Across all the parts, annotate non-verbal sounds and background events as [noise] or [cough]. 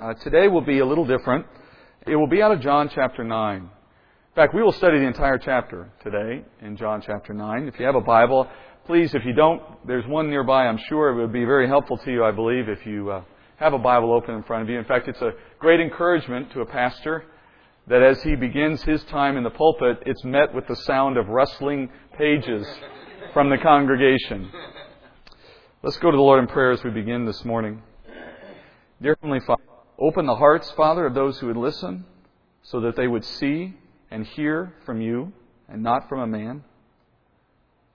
Uh, today will be a little different. It will be out of John chapter 9. In fact, we will study the entire chapter today in John chapter 9. If you have a Bible, please, if you don't, there's one nearby. I'm sure it would be very helpful to you, I believe, if you uh, have a Bible open in front of you. In fact, it's a great encouragement to a pastor that as he begins his time in the pulpit, it's met with the sound of rustling pages from the congregation. Let's go to the Lord in prayer as we begin this morning. Dear Heavenly Father, Open the hearts, Father, of those who would listen so that they would see and hear from you and not from a man.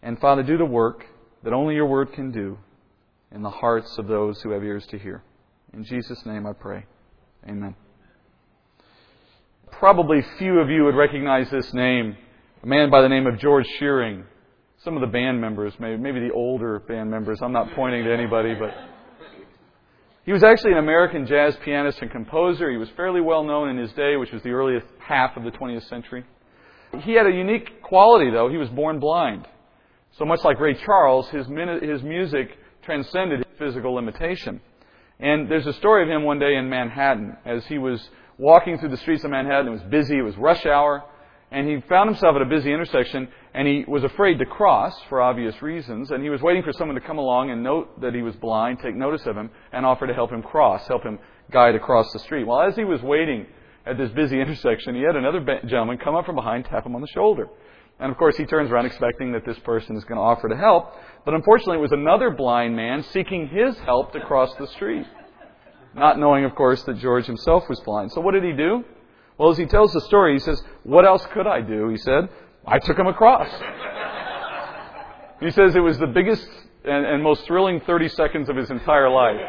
And Father, do the work that only your word can do in the hearts of those who have ears to hear. In Jesus' name I pray. Amen. Probably few of you would recognize this name, a man by the name of George Shearing. Some of the band members, maybe, maybe the older band members. I'm not pointing to anybody, but he was actually an American jazz pianist and composer. He was fairly well known in his day, which was the earliest half of the 20th century. He had a unique quality, though. He was born blind. So much like Ray Charles, his, his music transcended his physical limitation. And there's a story of him one day in Manhattan as he was walking through the streets of Manhattan. It was busy, it was rush hour, and he found himself at a busy intersection and he was afraid to cross for obvious reasons, and he was waiting for someone to come along and note that he was blind, take notice of him, and offer to help him cross, help him guide across the street. Well, as he was waiting at this busy [laughs] intersection, he had another gentleman come up from behind, tap him on the shoulder. And of course, he turns around expecting that this person is going to offer to help. But unfortunately, it was another blind man seeking his help to cross the street. Not knowing, of course, that George himself was blind. So what did he do? Well, as he tells the story, he says, What else could I do? He said, I took him across. [laughs] he says it was the biggest and, and, most thrilling 30 seconds of his entire life.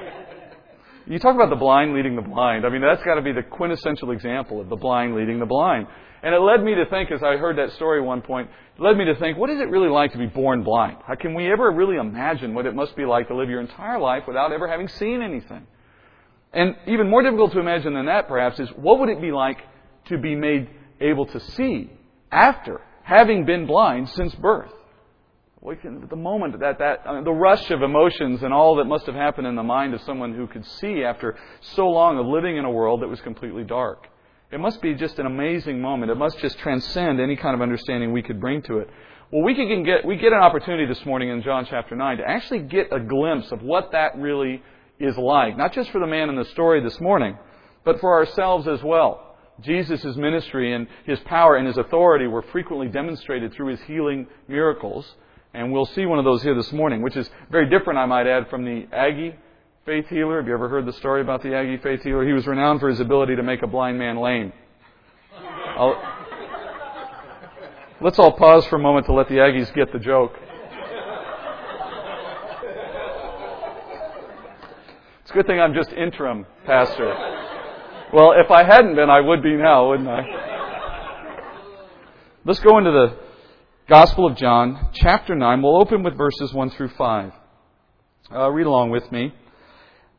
You talk about the blind leading the blind. I mean, that's got to be the quintessential example of the blind leading the blind. And it led me to think, as I heard that story one point, it led me to think, what is it really like to be born blind? How can we ever really imagine what it must be like to live your entire life without ever having seen anything? And even more difficult to imagine than that, perhaps, is what would it be like to be made able to see after having been blind since birth. We can, the moment that, that the rush of emotions and all that must have happened in the mind of someone who could see after so long of living in a world that was completely dark. It must be just an amazing moment. It must just transcend any kind of understanding we could bring to it. Well, we can get, we get an opportunity this morning in John chapter 9 to actually get a glimpse of what that really is like. Not just for the man in the story this morning, but for ourselves as well. Jesus' ministry and his power and his authority were frequently demonstrated through his healing miracles. And we'll see one of those here this morning, which is very different, I might add, from the Aggie faith healer. Have you ever heard the story about the Aggie faith healer? He was renowned for his ability to make a blind man lame. I'll, let's all pause for a moment to let the Aggies get the joke. It's a good thing I'm just interim pastor. Well, if I hadn't been, I would be now, wouldn't I? Let's go into the Gospel of John, chapter 9. We'll open with verses 1 through 5. Uh, read along with me.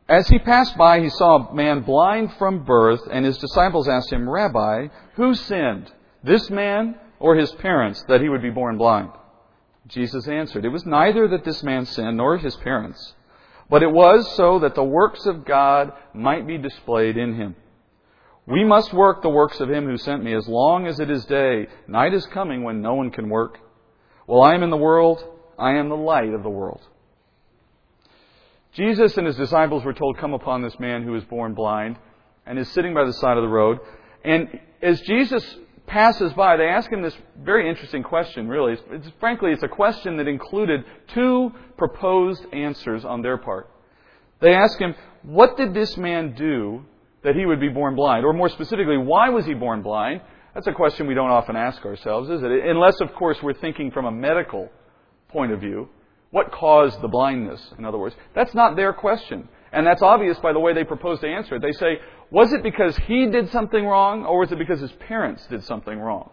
As he passed by, he saw a man blind from birth, and his disciples asked him, Rabbi, who sinned, this man or his parents, that he would be born blind? Jesus answered, It was neither that this man sinned nor his parents, but it was so that the works of God might be displayed in him. We must work the works of him who sent me as long as it is day. Night is coming when no one can work. While I am in the world, I am the light of the world. Jesus and his disciples were told, Come upon this man who is born blind and is sitting by the side of the road. And as Jesus passes by, they ask him this very interesting question, really. It's, frankly, it's a question that included two proposed answers on their part. They ask him, What did this man do that he would be born blind? Or more specifically, why was he born blind? That's a question we don't often ask ourselves, is it? Unless, of course, we're thinking from a medical point of view. What caused the blindness, in other words? That's not their question. And that's obvious by the way they propose to answer it. They say, was it because he did something wrong, or was it because his parents did something wrong?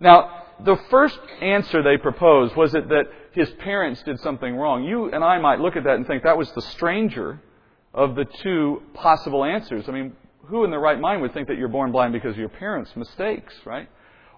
Now, the first answer they proposed was it that his parents did something wrong. You and I might look at that and think that was the stranger of the two possible answers. I mean, who in their right mind would think that you're born blind because of your parents' mistakes, right?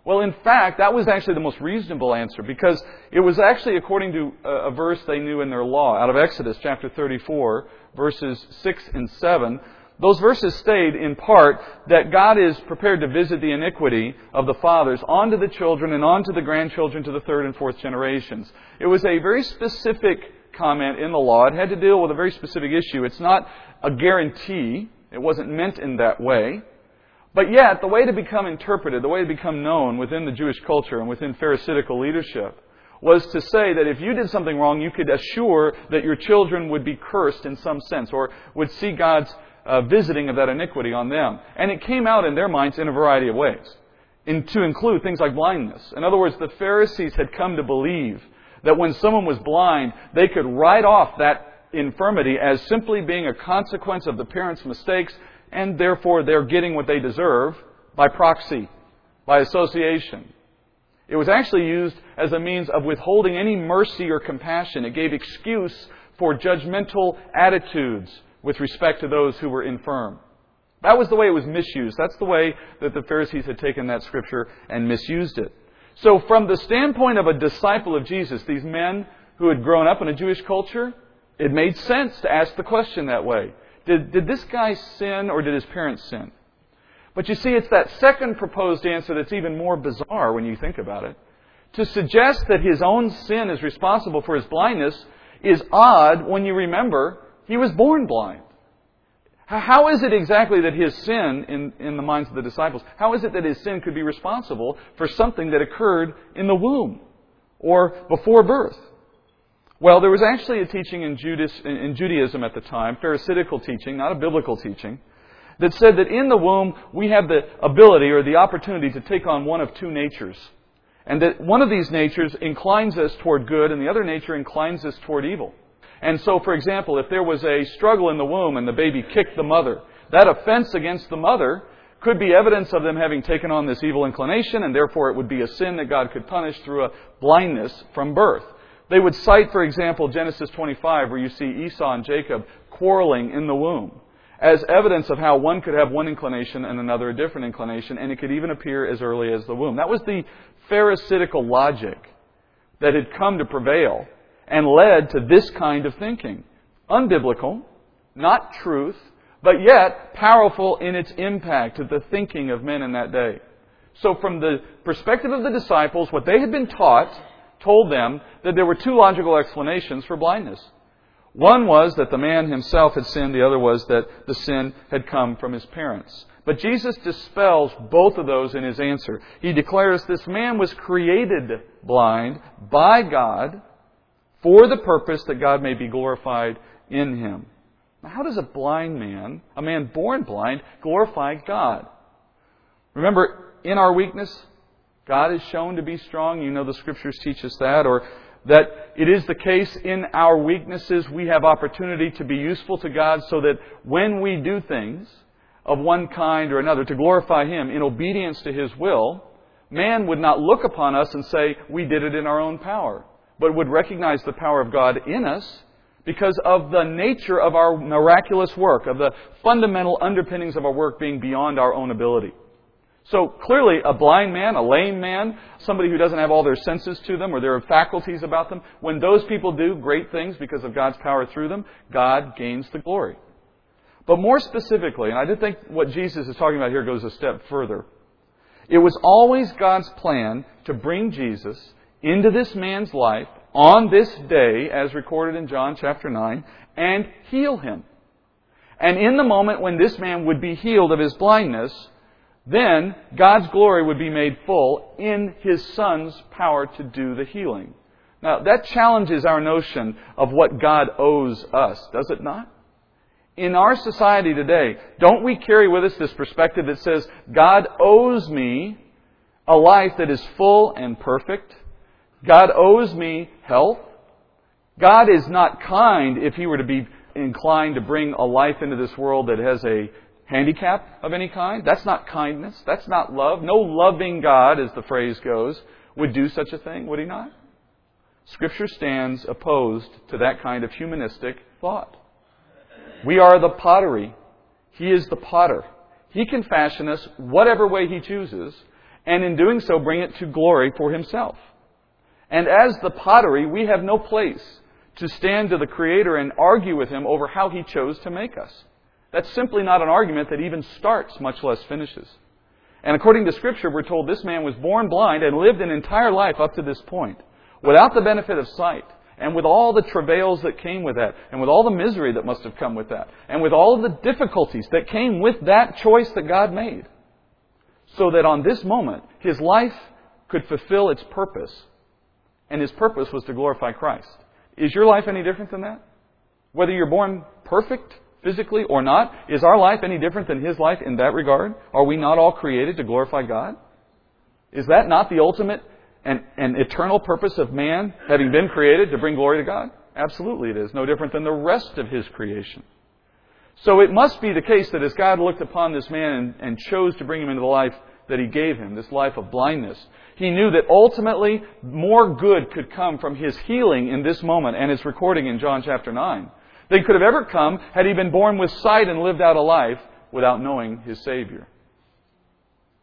Well, in fact, that was actually the most reasonable answer because it was actually according to a, verse they knew in their law out of Exodus chapter 34, verses 6 and 7. Those verses stayed in part that God is prepared to visit the iniquity of the fathers onto the children and onto the grandchildren to the third and fourth generations. It was a very specific comment in the law. It had to deal with a very specific issue. It's not a guarantee. It wasn't meant in that way. But yet, the way to become interpreted, the way to become known within the Jewish culture and within Pharisaical leadership was to say that if you did something wrong, you could assure that your children would be cursed in some sense or would see God's uh, visiting of that iniquity on them. And it came out in their minds in a variety of ways, in, to include things like blindness. In other words, the Pharisees had come to believe that when someone was blind, they could write off that infirmity as simply being a consequence of the parents' mistakes, and therefore they're getting what they deserve by proxy, by association. It was actually used as a means of withholding any mercy or compassion. It gave excuse for judgmental attitudes with respect to those who were infirm. That was the way it was misused. That's the way that the Pharisees had taken that scripture and misused it. So, from the standpoint of a disciple of Jesus, these men who had grown up in a Jewish culture, it made sense to ask the question that way. Did, did this guy sin or did his parents sin? But you see, it's that second proposed answer that's even more bizarre when you think about it. To suggest that his own sin is responsible for his blindness is odd when you remember he was born blind. How is it exactly that his sin, in, in the minds of the disciples, how is it that his sin could be responsible for something that occurred in the womb or before birth? Well, there was actually a teaching in, Judas, in Judaism at the time, Pharisaical teaching, not a biblical teaching, that said that in the womb we have the ability or the opportunity to take on one of two natures. And that one of these natures inclines us toward good and the other nature inclines us toward evil. And so, for example, if there was a struggle in the womb and the baby kicked the mother, that offense against the mother could be evidence of them having taken on this evil inclination, and therefore it would be a sin that God could punish through a blindness from birth. They would cite, for example, Genesis 25, where you see Esau and Jacob quarreling in the womb, as evidence of how one could have one inclination and another a different inclination, and it could even appear as early as the womb. That was the Pharisaical logic that had come to prevail and led to this kind of thinking. Unbiblical, not truth, but yet powerful in its impact to the thinking of men in that day. So, from the perspective of the disciples, what they had been taught told them that there were two logical explanations for blindness. One was that the man himself had sinned, the other was that the sin had come from his parents. But Jesus dispels both of those in his answer. He declares this man was created blind by God for the purpose that God may be glorified in him. Now, how does a blind man, a man born blind, glorify God? Remember, in our weakness, God is shown to be strong. You know the scriptures teach us that. Or that it is the case in our weaknesses we have opportunity to be useful to God so that when we do things of one kind or another to glorify Him in obedience to His will, man would not look upon us and say, we did it in our own power but would recognize the power of God in us because of the nature of our miraculous work, of the fundamental underpinnings of our work being beyond our own ability. So clearly, a blind man, a lame man, somebody who doesn't have all their senses to them or their faculties about them, when those people do great things because of God's power through them, God gains the glory. But more specifically, and I do think what Jesus is talking about here goes a step further, it was always God's plan to bring Jesus into this man's life on this day, as recorded in John chapter 9, and heal him. And in the moment when this man would be healed of his blindness, then God's glory would be made full in his son's power to do the healing. Now, that challenges our notion of what God owes us, does it not? In our society today, don't we carry with us this perspective that says, God owes me a life that is full and perfect? God owes me health. God is not kind if He were to be inclined to bring a life into this world that has a handicap of any kind. That's not kindness. That's not love. No loving God, as the phrase goes, would do such a thing, would He not? Scripture stands opposed to that kind of humanistic thought. We are the pottery. He is the potter. He can fashion us whatever way He chooses, and in doing so bring it to glory for Himself. And as the pottery, we have no place to stand to the Creator and argue with Him over how He chose to make us. That's simply not an argument that even starts, much less finishes. And according to Scripture, we're told this man was born blind and lived an entire life up to this point without the benefit of sight, and with all the travails that came with that, and with all the misery that must have come with that, and with all the difficulties that came with that choice that God made. So that on this moment, his life could fulfill its purpose, and his purpose was to glorify Christ. Is your life any different than that? Whether you're born perfect physically or not, is our life any different than his life in that regard? Are we not all created to glorify God? Is that not the ultimate and, and eternal purpose of man having been created to bring glory to God? Absolutely it is. No different than the rest of his creation. So it must be the case that as God looked upon this man and, and chose to bring him into the life that he gave him, this life of blindness, he knew that ultimately more good could come from his healing in this moment and its recording in John chapter 9 than could have ever come had he been born with sight and lived out a life without knowing his Savior.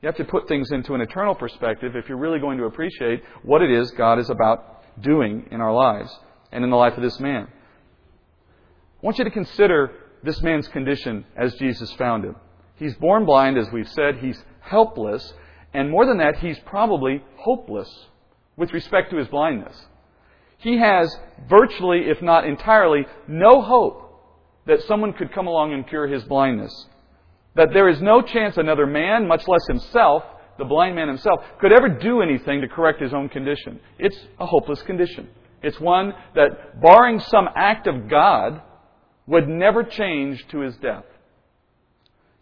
You have to put things into an eternal perspective if you're really going to appreciate what it is God is about doing in our lives and in the life of this man. I want you to consider this man's condition as Jesus found him. He's born blind, as we've said. He's helpless. And more than that, he's probably hopeless with respect to his blindness. He has virtually, if not entirely, no hope that someone could come along and cure his blindness. That there is no chance another man, much less himself, the blind man himself, could ever do anything to correct his own condition. It's a hopeless condition. It's one that, barring some act of God, would never change to his death.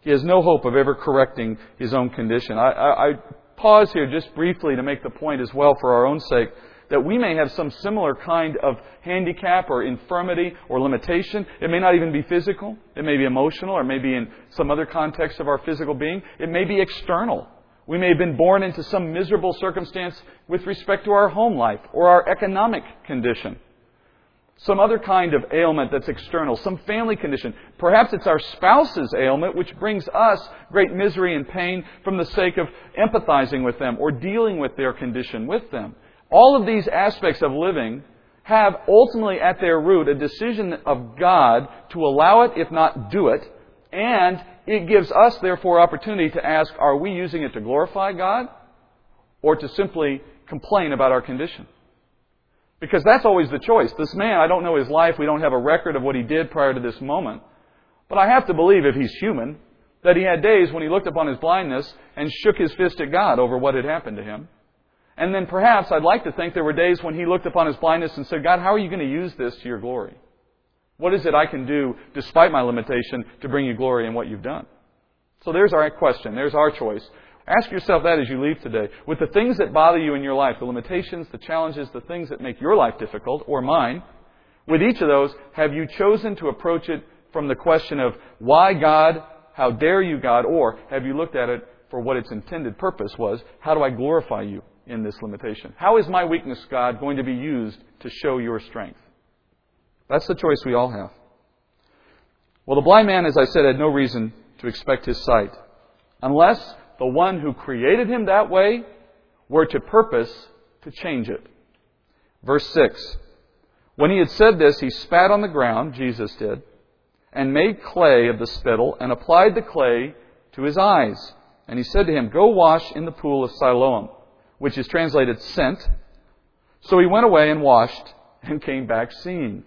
He has no hope of ever correcting his own condition. I, I, I pause here just briefly to make the point as well for our own sake that we may have some similar kind of handicap or infirmity or limitation. It may not even be physical. It may be emotional or it may be in some other context of our physical being. It may be external. We may have been born into some miserable circumstance with respect to our home life or our economic condition. Some other kind of ailment that's external, some family condition. Perhaps it's our spouse's ailment, which brings us great misery and pain from the sake of empathizing with them or dealing with their condition with them. All of these aspects of living have ultimately at their root a decision of God to allow it, if not do it, and it gives us, therefore, opportunity to ask, are we using it to glorify God or to simply complain about our condition? Because that's always the choice. This man, I don't know his life. We don't have a record of what he did prior to this moment. But I have to believe, if he's human, that he had days when he looked upon his blindness and shook his fist at God over what had happened to him. And then perhaps I'd like to think there were days when he looked upon his blindness and said, God, how are you going to use this to your glory? What is it I can do, despite my limitation, to bring you glory in what you've done? So there's our question. There's our choice. Ask yourself that as you leave today. With the things that bother you in your life, the limitations, the challenges, the things that make your life difficult, or mine, with each of those, have you chosen to approach it from the question of, why God? How dare you, God? Or have you looked at it for what its intended purpose was? How do I glorify you? in this limitation? How is my weakness, God, going to be used to show your strength? That's the choice we all have. Well, the blind man, as I said, had no reason to expect his sight, unless the one who created him that way were to purpose to change it. Verse 6. When he had said this, he spat on the ground, Jesus did, and made clay of the spittle, and applied the clay to his eyes. And he said to him, Go wash in the pool of Siloam which is translated sent. So he went away and washed and came back seeing.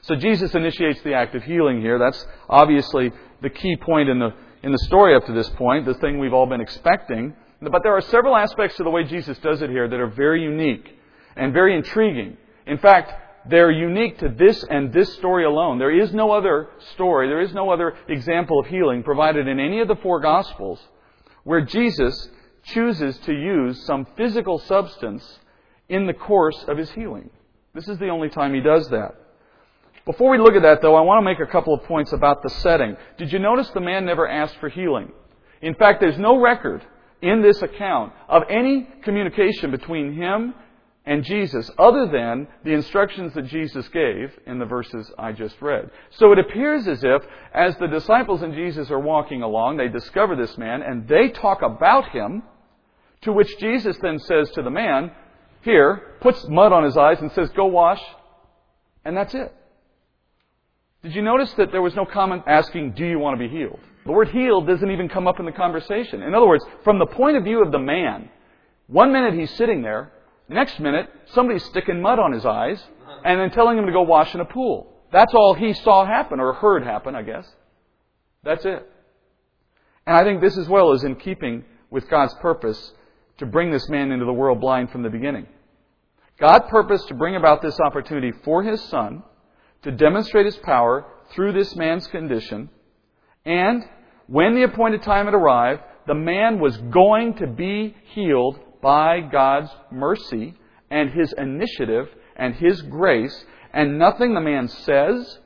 So Jesus initiates the act of healing here. That's obviously the key point in the, in the story up to this point, the thing we've all been expecting. But there are several aspects to the way Jesus does it here that are very unique and very intriguing. In fact, they're unique to this and this story alone. There is no other story, there is no other example of healing provided in any of the four Gospels where Jesus chooses to use some physical substance in the course of his healing. This is the only time he does that. Before we look at that, though, I want to make a couple of points about the setting. Did you notice the man never asked for healing? In fact, there's no record in this account of any communication between him and Jesus other than the instructions that Jesus gave in the verses I just read. So it appears as if, as the disciples and Jesus are walking along, they discover this man and they talk about him to which Jesus then says to the man, here, puts mud on his eyes and says, go wash, and that's it. Did you notice that there was no comment asking, Do you want to be healed? The word healed doesn't even come up in the conversation. In other words, from the point of view of the man, one minute he's sitting there, the next minute somebody's sticking mud on his eyes, and then telling him to go wash in a pool. That's all he saw happen, or heard happen, I guess. That's it. And I think this as well is in keeping with God's purpose to bring this man into the world blind from the beginning. God purposed to bring about this opportunity for his son to demonstrate his power through this man's condition. And when the appointed time had arrived, the man was going to be healed by God's mercy and his initiative and his grace. And nothing the man says,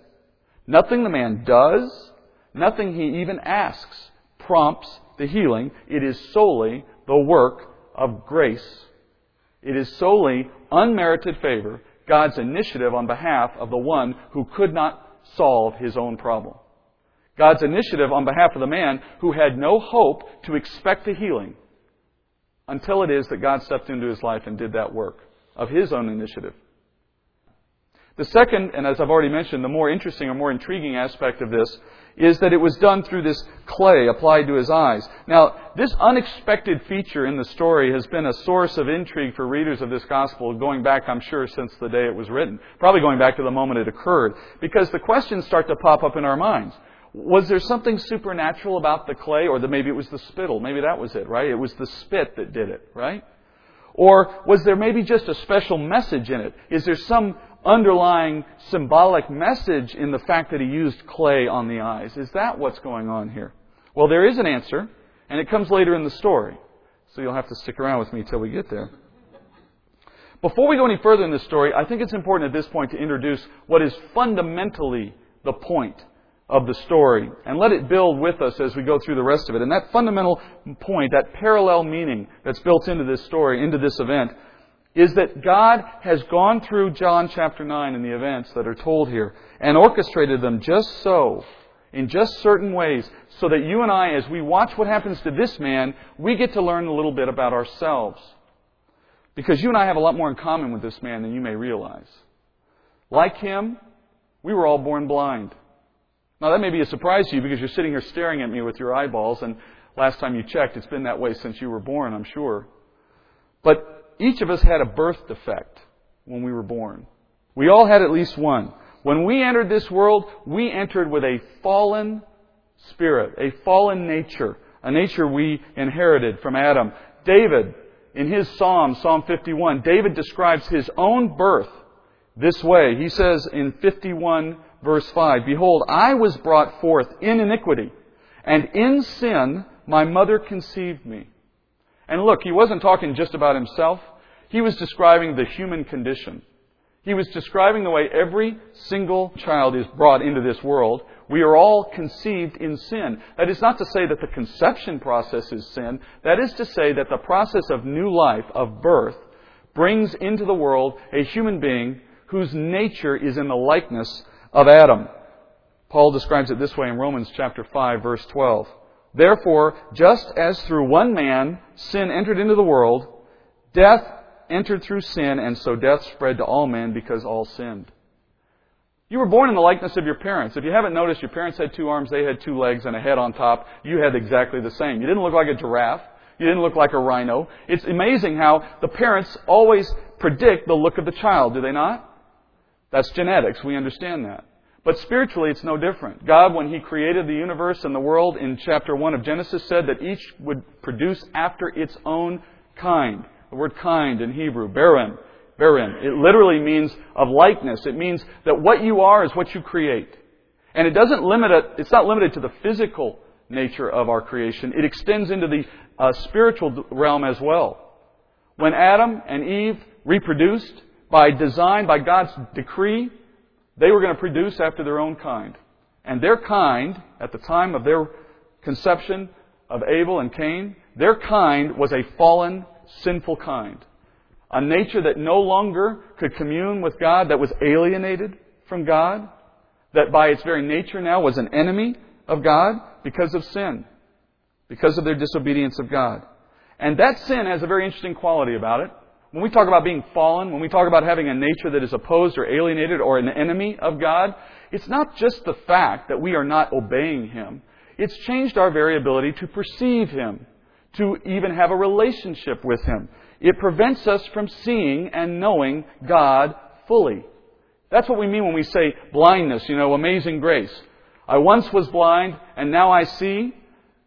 nothing the man does, nothing he even asks prompts the healing. It is solely the work of grace. It is solely unmerited favor, God's initiative on behalf of the one who could not solve his own problem. God's initiative on behalf of the man who had no hope to expect a healing until it is that God stepped into his life and did that work of his own initiative. The second, and as I've already mentioned, the more interesting or more intriguing aspect of this is that it was done through this clay applied to his eyes. Now, this unexpected feature in the story has been a source of intrigue for readers of this gospel going back, I'm sure, since the day it was written. Probably going back to the moment it occurred. Because the questions start to pop up in our minds. Was there something supernatural about the clay, or that maybe it was the spittle? Maybe that was it, right? It was the spit that did it, right? Or was there maybe just a special message in it? Is there some underlying symbolic message in the fact that he used clay on the eyes. Is that what's going on here? Well, there is an answer, and it comes later in the story. So you'll have to stick around with me till we get there. Before we go any further in this story, I think it's important at this point to introduce what is fundamentally the point of the story and let it build with us as we go through the rest of it. And that fundamental point, that parallel meaning that's built into this story, into this event, is that God has gone through John chapter 9 and the events that are told here and orchestrated them just so, in just certain ways, so that you and I, as we watch what happens to this man, we get to learn a little bit about ourselves. Because you and I have a lot more in common with this man than you may realize. Like him, we were all born blind. Now that may be a surprise to you because you're sitting here staring at me with your eyeballs and last time you checked, it's been that way since you were born, I'm sure. But each of us had a birth defect when we were born. We all had at least one. When we entered this world, we entered with a fallen spirit, a fallen nature, a nature we inherited from Adam. David, in his psalm, Psalm 51, David describes his own birth this way. He says in 51 verse 5, Behold, I was brought forth in iniquity, and in sin my mother conceived me. And look, he wasn't talking just about himself. He was describing the human condition. He was describing the way every single child is brought into this world. We are all conceived in sin. That is not to say that the conception process is sin. That is to say that the process of new life, of birth, brings into the world a human being whose nature is in the likeness of Adam. Paul describes it this way in Romans chapter 5 verse 12. Therefore, just as through one man sin entered into the world, death entered through sin, and so death spread to all men because all sinned. You were born in the likeness of your parents. If you haven't noticed, your parents had two arms, they had two legs, and a head on top. You had exactly the same. You didn't look like a giraffe. You didn't look like a rhino. It's amazing how the parents always predict the look of the child, do they not? That's genetics. We understand that. But spiritually, it's no different. God, when He created the universe and the world in chapter 1 of Genesis, said that each would produce after its own kind. The word kind in Hebrew, berin, berin. It literally means of likeness. It means that what you are is what you create. And it doesn't limit it, it's not limited to the physical nature of our creation. It extends into the uh, spiritual realm as well. When Adam and Eve reproduced by design, by God's decree, they were going to produce after their own kind. And their kind, at the time of their conception of Abel and Cain, their kind was a fallen, sinful kind. A nature that no longer could commune with God, that was alienated from God, that by its very nature now was an enemy of God because of sin, because of their disobedience of God. And that sin has a very interesting quality about it. When we talk about being fallen, when we talk about having a nature that is opposed or alienated or an enemy of God, it's not just the fact that we are not obeying Him. It's changed our very ability to perceive Him, to even have a relationship with Him. It prevents us from seeing and knowing God fully. That's what we mean when we say blindness, you know, amazing grace. I once was blind and now I see.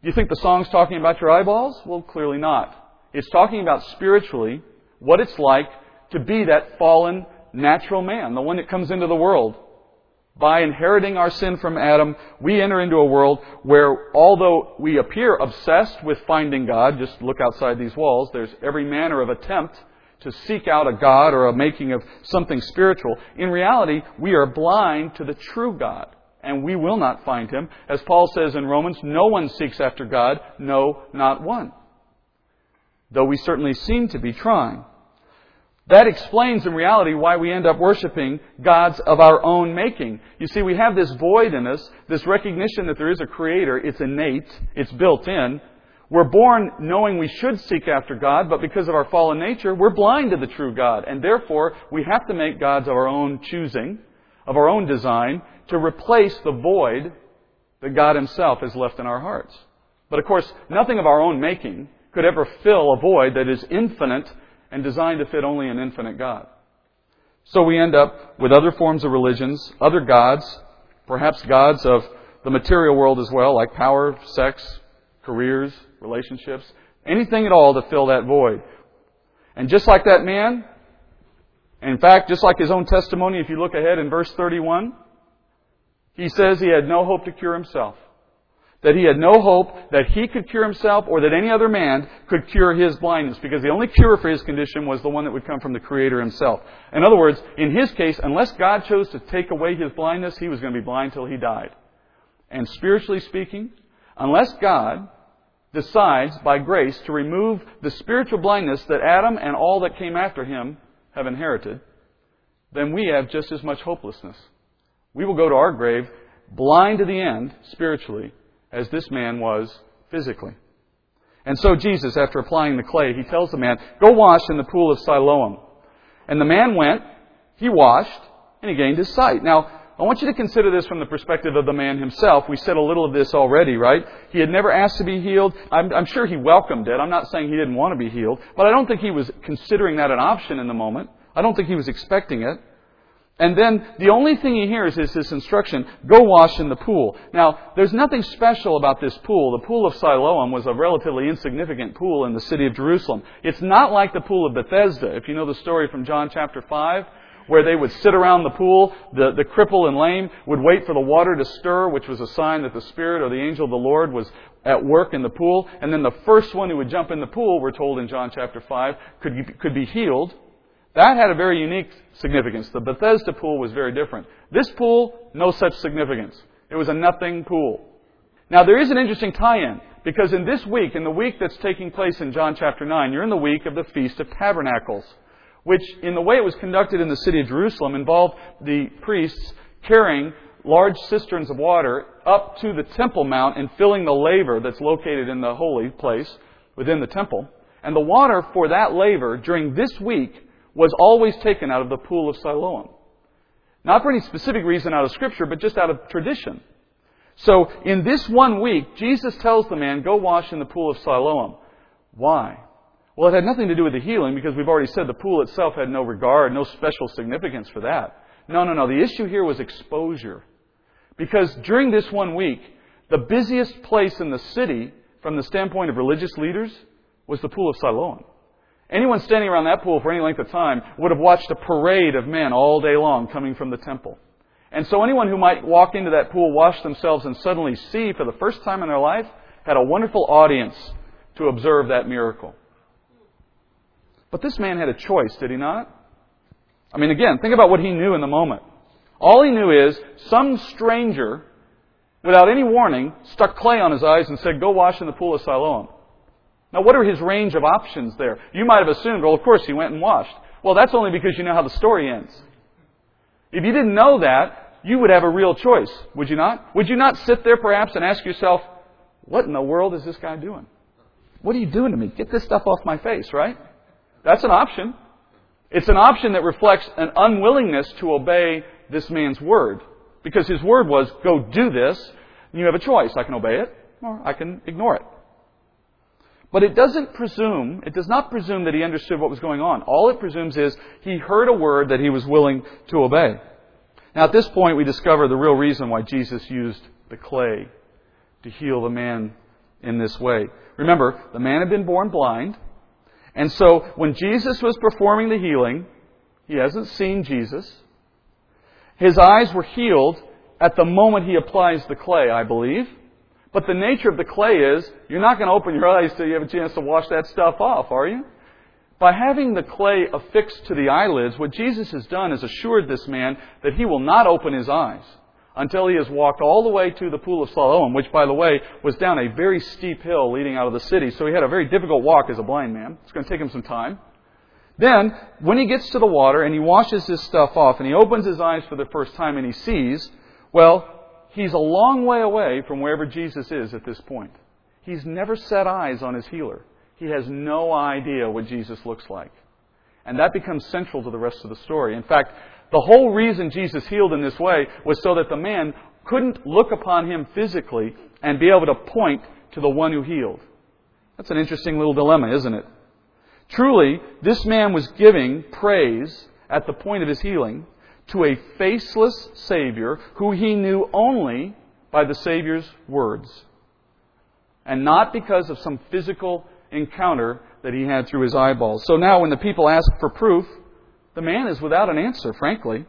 Do you think the song's talking about your eyeballs? Well, clearly not. It's talking about spiritually what it's like to be that fallen natural man, the one that comes into the world. By inheriting our sin from Adam, we enter into a world where although we appear obsessed with finding God, just look outside these walls, there's every manner of attempt to seek out a God or a making of something spiritual. In reality, we are blind to the true God, and we will not find Him. As Paul says in Romans, no one seeks after God, no, not one. Though we certainly seem to be trying. That explains in reality why we end up worshiping gods of our own making. You see, we have this void in us, this recognition that there is a creator. It's innate. It's built in. We're born knowing we should seek after God, but because of our fallen nature, we're blind to the true God. And therefore, we have to make gods of our own choosing, of our own design, to replace the void that God Himself has left in our hearts. But of course, nothing of our own making could ever fill a void that is infinite and designed to fit only an infinite God. So we end up with other forms of religions, other gods, perhaps gods of the material world as well, like power, sex, careers, relationships, anything at all to fill that void. And just like that man, in fact, just like his own testimony, if you look ahead in verse 31, he says he had no hope to cure himself that he had no hope that he could cure himself or that any other man could cure his blindness because the only cure for his condition was the one that would come from the Creator himself. In other words, in his case, unless God chose to take away his blindness, he was going to be blind till he died. And spiritually speaking, unless God decides by grace to remove the spiritual blindness that Adam and all that came after him have inherited, then we have just as much hopelessness. We will go to our grave blind to the end spiritually as this man was physically. And so Jesus, after applying the clay, he tells the man, Go wash in the pool of Siloam. And the man went, he washed, and he gained his sight. Now, I want you to consider this from the perspective of the man himself. We said a little of this already, right? He had never asked to be healed. I'm, I'm, sure he welcomed it. I'm not saying he didn't want to be healed, but I don't think he was considering that an option in the moment. I don't think he was expecting it. And then the only thing he hears is this instruction, go wash in the pool. Now, there's nothing special about this pool. The pool of Siloam was a relatively insignificant pool in the city of Jerusalem. It's not like the pool of Bethesda. If you know the story from John chapter 5, where they would sit around the pool, the, the cripple and lame would wait for the water to stir, which was a sign that the Spirit or the angel of the Lord was at work in the pool. And then the first one who would jump in the pool, we're told in John chapter 5, could, could be healed. That had a very unique significance. The Bethesda pool was very different. This pool, no such significance. It was a nothing pool. Now there is an interesting tie-in, because in this week, in the week that's taking place in John chapter 9, you're in the week of the Feast of Tabernacles, which, in the way it was conducted in the city of Jerusalem, involved the priests carrying large cisterns of water up to the Temple Mount and filling the laver that's located in the holy place within the temple. And the water for that laver during this week was always taken out of the pool of Siloam. Not for any specific reason out of Scripture, but just out of tradition. So, in this one week, Jesus tells the man, Go wash in the pool of Siloam. Why? Well, it had nothing to do with the healing because we've already said the pool itself had no regard, no special significance for that. No, no, no. The issue here was exposure. Because during this one week, the busiest place in the city, from the standpoint of religious leaders, was the pool of Siloam. Anyone standing around that pool for any length of time would have watched a parade of men all day long coming from the temple. And so anyone who might walk into that pool, wash themselves, and suddenly see for the first time in their life had a wonderful audience to observe that miracle. But this man had a choice, did he not? I mean, again, think about what he knew in the moment. All he knew is some stranger, without any warning, stuck clay on his eyes and said, Go wash in the pool of Siloam. Now, what are his range of options there? You might have assumed, well, of course, he went and washed. Well, that's only because you know how the story ends. If you didn't know that, you would have a real choice, would you not? Would you not sit there perhaps and ask yourself, what in the world is this guy doing? What are you doing to me? Get this stuff off my face, right? That's an option. It's an option that reflects an unwillingness to obey this man's word. Because his word was, go do this, and you have a choice. I can obey it, or I can ignore it. But it doesn't presume, it does not presume that he understood what was going on. All it presumes is he heard a word that he was willing to obey. Now at this point we discover the real reason why Jesus used the clay to heal the man in this way. Remember, the man had been born blind, and so when Jesus was performing the healing, he hasn't seen Jesus. His eyes were healed at the moment he applies the clay, I believe. But the nature of the clay is, you're not going to open your eyes till you have a chance to wash that stuff off, are you? By having the clay affixed to the eyelids, what Jesus has done is assured this man that he will not open his eyes until he has walked all the way to the pool of Siloam, which, by the way, was down a very steep hill leading out of the city. So he had a very difficult walk as a blind man. It's going to take him some time. Then, when he gets to the water and he washes his stuff off and he opens his eyes for the first time and he sees, well, he's a long way away from wherever Jesus is at this point. He's never set eyes on his healer. He has no idea what Jesus looks like. And that becomes central to the rest of the story. In fact, the whole reason Jesus healed in this way was so that the man couldn't look upon him physically and be able to point to the one who healed. That's an interesting little dilemma, isn't it? Truly, this man was giving praise at the point of his healing to a faceless Savior who he knew only by the Savior's words, and not because of some physical encounter that he had through his eyeballs. So now, when the people ask for proof, the man is without an answer, frankly.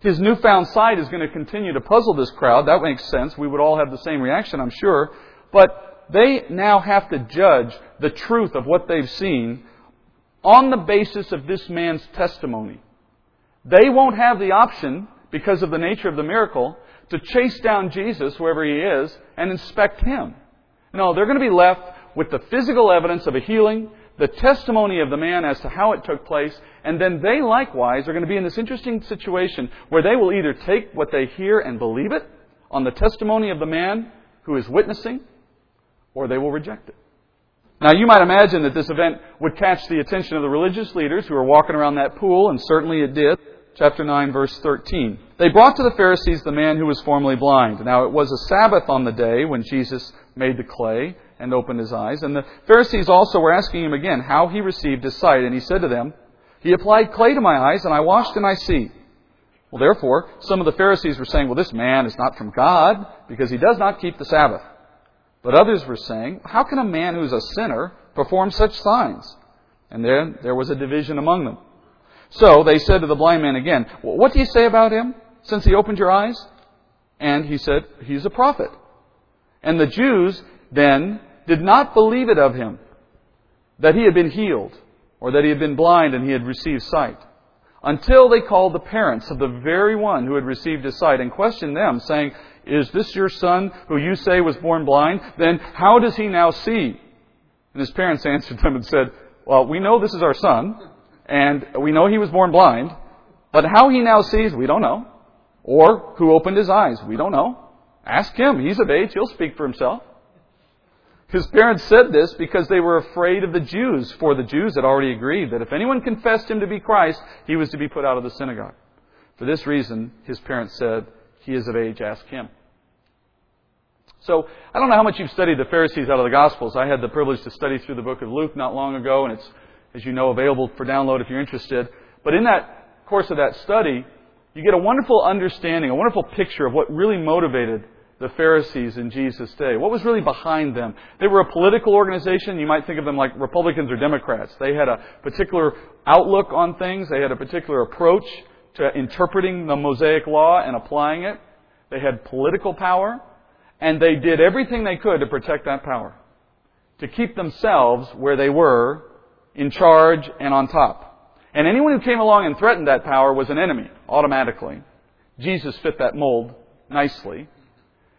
His newfound sight is going to continue to puzzle this crowd. That makes sense. We would all have the same reaction, I'm sure. But they now have to judge the truth of what they've seen on the basis of this man's testimony. They won't have the option, because of the nature of the miracle, to chase down Jesus, whoever he is, and inspect him. No, they're going to be left with the physical evidence of a healing, the testimony of the man as to how it took place, and then they likewise are going to be in this interesting situation where they will either take what they hear and believe it on the testimony of the man who is witnessing, or they will reject it. Now, you might imagine that this event would catch the attention of the religious leaders who were walking around that pool, and certainly it did. Chapter 9, verse 13. They brought to the Pharisees the man who was formerly blind. Now, it was a Sabbath on the day when Jesus made the clay and opened his eyes. And the Pharisees also were asking him again how he received his sight. And he said to them, He applied clay to my eyes, and I washed, and I see. Well, therefore, some of the Pharisees were saying, Well, this man is not from God, because he does not keep the Sabbath. But others were saying, How can a man who is a sinner perform such signs? And then there was a division among them. So they said to the blind man again, What do you say about him since he opened your eyes? And he said, He's a prophet. And the Jews then did not believe it of him that he had been healed or that he had been blind and he had received sight until they called the parents of the very one who had received his sight and questioned them, saying, is this your son who you say was born blind? Then how does he now see? And his parents [laughs] answered them and said, Well, we know this is our son, and we know he was born blind, but how he now sees, we don't know. Or who opened his eyes, we don't know. Ask him. He's of age. He'll speak for himself. His parents said this because they were afraid of the Jews, for the Jews had already agreed that if anyone confessed him to be Christ, he was to be put out of the synagogue. For this reason, his parents said, He is of age, ask him. So, I don't know how much you've studied the Pharisees out of the Gospels. I had the privilege to study through the book of Luke not long ago, and it's, as you know, available for download if you're interested. But in that course of that study, you get a wonderful understanding, a wonderful picture of what really motivated the Pharisees in Jesus' day. What was really behind them? They were a political organization. You might think of them like Republicans or Democrats. They had a particular outlook on things. They had a particular approach to interpreting the Mosaic Law and applying it. They had political power. And they did everything they could to protect that power. To keep themselves where they were, in charge and on top. And anyone who came along and threatened that power was an enemy, automatically. Jesus fit that mold nicely.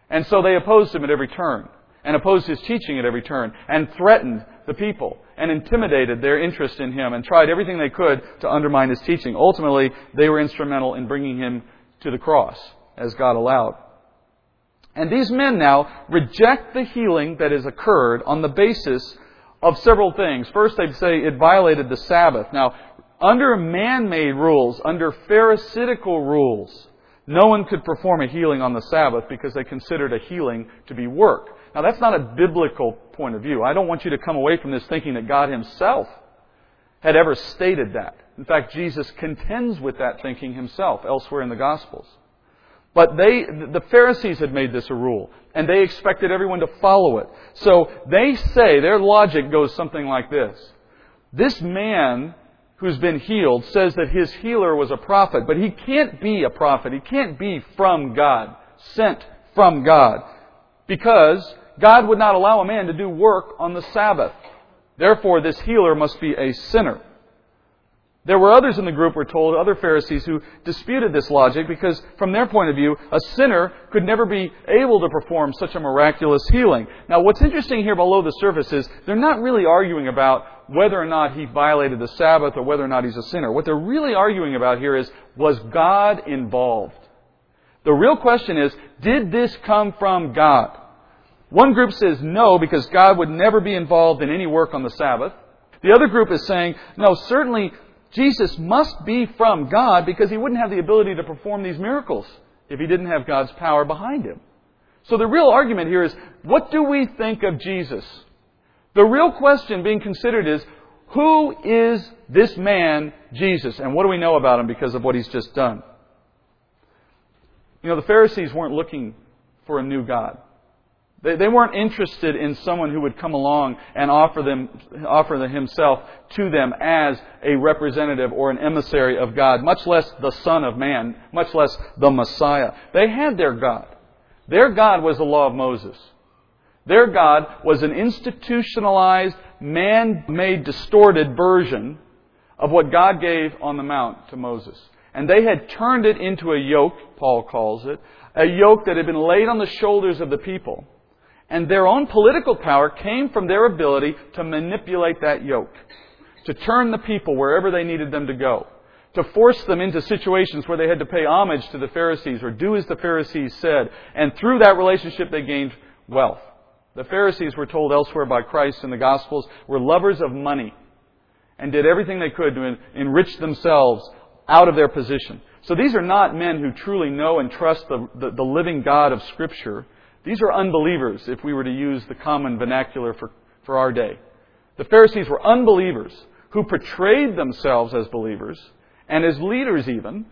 And so they opposed him at every turn, and opposed his teaching at every turn, and threatened the people, and intimidated their interest in him, and tried everything they could to undermine his teaching. Ultimately, they were instrumental in bringing him to the cross, as God allowed. And these men now reject the healing that has occurred on the basis of several things. First, they'd say it violated the Sabbath. Now, under man-made rules, under Pharisaical rules, no one could perform a healing on the Sabbath because they considered a healing to be work. Now that's not a biblical point of view. I don't want you to come away from this thinking that God himself had ever stated that. In fact, Jesus contends with that thinking himself elsewhere in the Gospels. But they, the Pharisees had made this a rule, and they expected everyone to follow it. So they say, their logic goes something like this. This man who's been healed says that his healer was a prophet, but he can't be a prophet. He can't be from God, sent from God, because God would not allow a man to do work on the Sabbath. Therefore, this healer must be a sinner. There were others in the group, we're told, other Pharisees who disputed this logic because, from their point of view, a sinner could never be able to perform such a miraculous healing. Now, what's interesting here below the surface is they're not really arguing about whether or not he violated the Sabbath or whether or not he's a sinner. What they're really arguing about here is, was God involved? The real question is, did this come from God? One group says no, because God would never be involved in any work on the Sabbath. The other group is saying, no, certainly Jesus must be from God because he wouldn't have the ability to perform these miracles if he didn't have God's power behind him. So the real argument here is, what do we think of Jesus? The real question being considered is, who is this man, Jesus, and what do we know about him because of what he's just done? You know, the Pharisees weren't looking for a new God. They, they weren't interested in someone who would come along and offer them, offer himself to them as a representative or an emissary of God, much less the Son of Man, much less the Messiah. They had their God. Their God was the law of Moses. Their God was an institutionalized, man-made, distorted version of what God gave on the Mount to Moses. And they had turned it into a yoke, Paul calls it, a yoke that had been laid on the shoulders of the people and their own political power came from their ability to manipulate that yoke, to turn the people wherever they needed them to go, to force them into situations where they had to pay homage to the Pharisees or do as the Pharisees said. And through that relationship, they gained wealth. The Pharisees were told elsewhere by Christ in the Gospels were lovers of money and did everything they could to enrich themselves out of their position. So these are not men who truly know and trust the, the, the living God of Scripture. These are unbelievers, if we were to use the common vernacular for, for our day. The Pharisees were unbelievers who portrayed themselves as believers and as leaders even.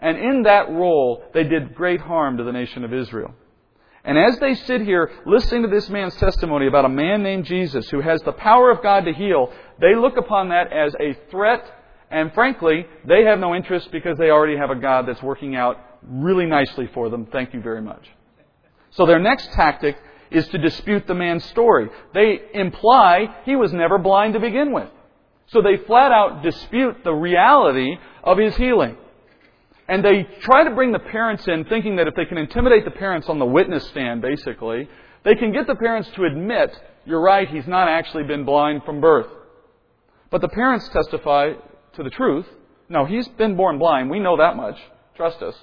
And in that role, they did great harm to the nation of Israel. And as they sit here listening to this man's testimony about a man named Jesus who has the power of God to heal, they look upon that as a threat. And frankly, they have no interest because they already have a God that's working out really nicely for them. Thank you very much. So their next tactic is to dispute the man's story. They imply he was never blind to begin with. So they flat out dispute the reality of his healing. And they try to bring the parents in thinking that if they can intimidate the parents on the witness stand, basically, they can get the parents to admit, you're right, he's not actually been blind from birth. But the parents testify to the truth. No, he's been born blind. We know that much. Trust us.